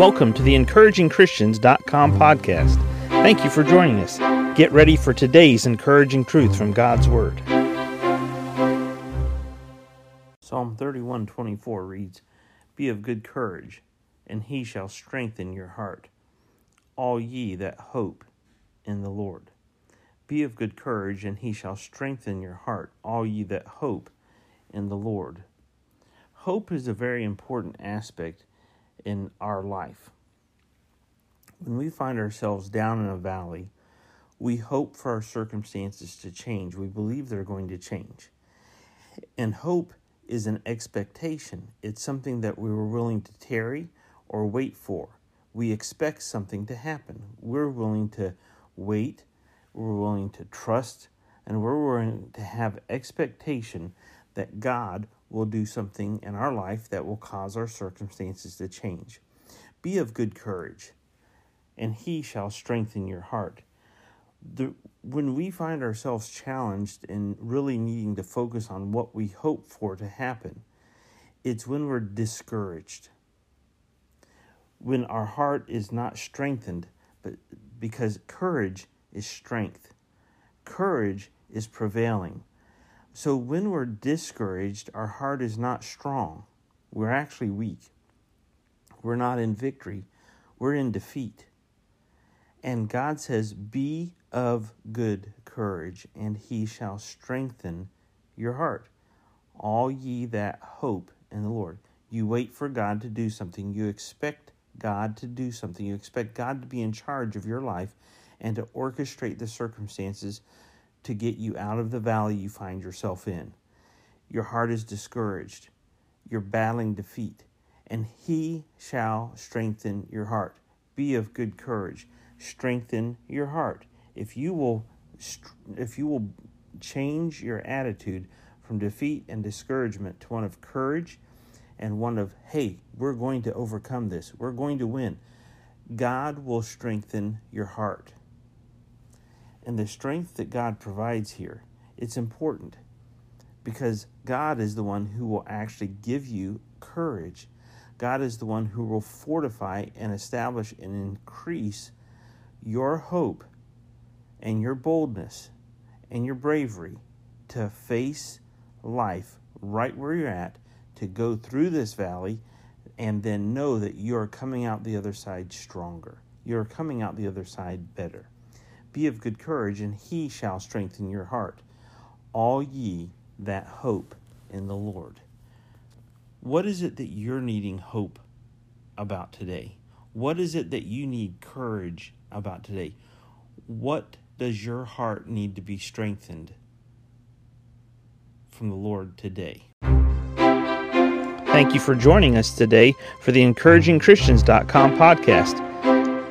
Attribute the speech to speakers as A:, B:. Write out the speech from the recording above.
A: Welcome to the encouragingchristians.com podcast. Thank you for joining us. Get ready for today's encouraging truth from God's Word. Psalm 31:24 reads, "Be of good courage, and he shall strengthen your heart, all ye that hope in the Lord." Be of good courage, and he shall strengthen your heart, all ye that hope in the Lord. Hope is a very important aspect in our life. When we find ourselves down in a valley, we hope for our circumstances to change. We believe they're going to change. And hope is an expectation, it's something that we were willing to tarry or wait for. We expect something to happen. We're willing to wait, we're willing to trust, and we're willing to have expectation that God will do something in our life that will cause our circumstances to change. Be of good courage, and he shall strengthen your heart. The, when we find ourselves challenged and really needing to focus on what we hope for to happen, it's when we're discouraged. When our heart is not strengthened, but because courage is strength. Courage is prevailing. So when we're discouraged, our heart is not strong. We're actually weak. We're not in victory. We're in defeat. And God says, Be of good courage, and he shall strengthen your heart. All ye that hope in the Lord. You wait for God to do something. You expect God to do something. You expect God to be in charge of your life and to orchestrate the circumstances to get you out of the valley you find yourself in. Your heart is discouraged. You're battling defeat, and He shall strengthen your heart. Be of good courage. Strengthen your heart. If you will, if you will change your attitude from defeat and discouragement to one of courage and one of, hey, we're going to overcome this, we're going to win, God will strengthen your heart and the strength that God provides here, it's important because God is the one who will actually give you courage. God is the one who will fortify and establish and increase your hope and your boldness and your bravery to face life right where you're at, to go through this valley, and then know that you're coming out the other side stronger. You're coming out the other side better. Be of good courage, and he shall strengthen your heart. All ye that hope in the Lord. What is it that you're needing hope about today? What is it that you need courage about today? What does your heart need to be strengthened from the Lord today? Thank you for joining us today for the encouragingchristians.com podcast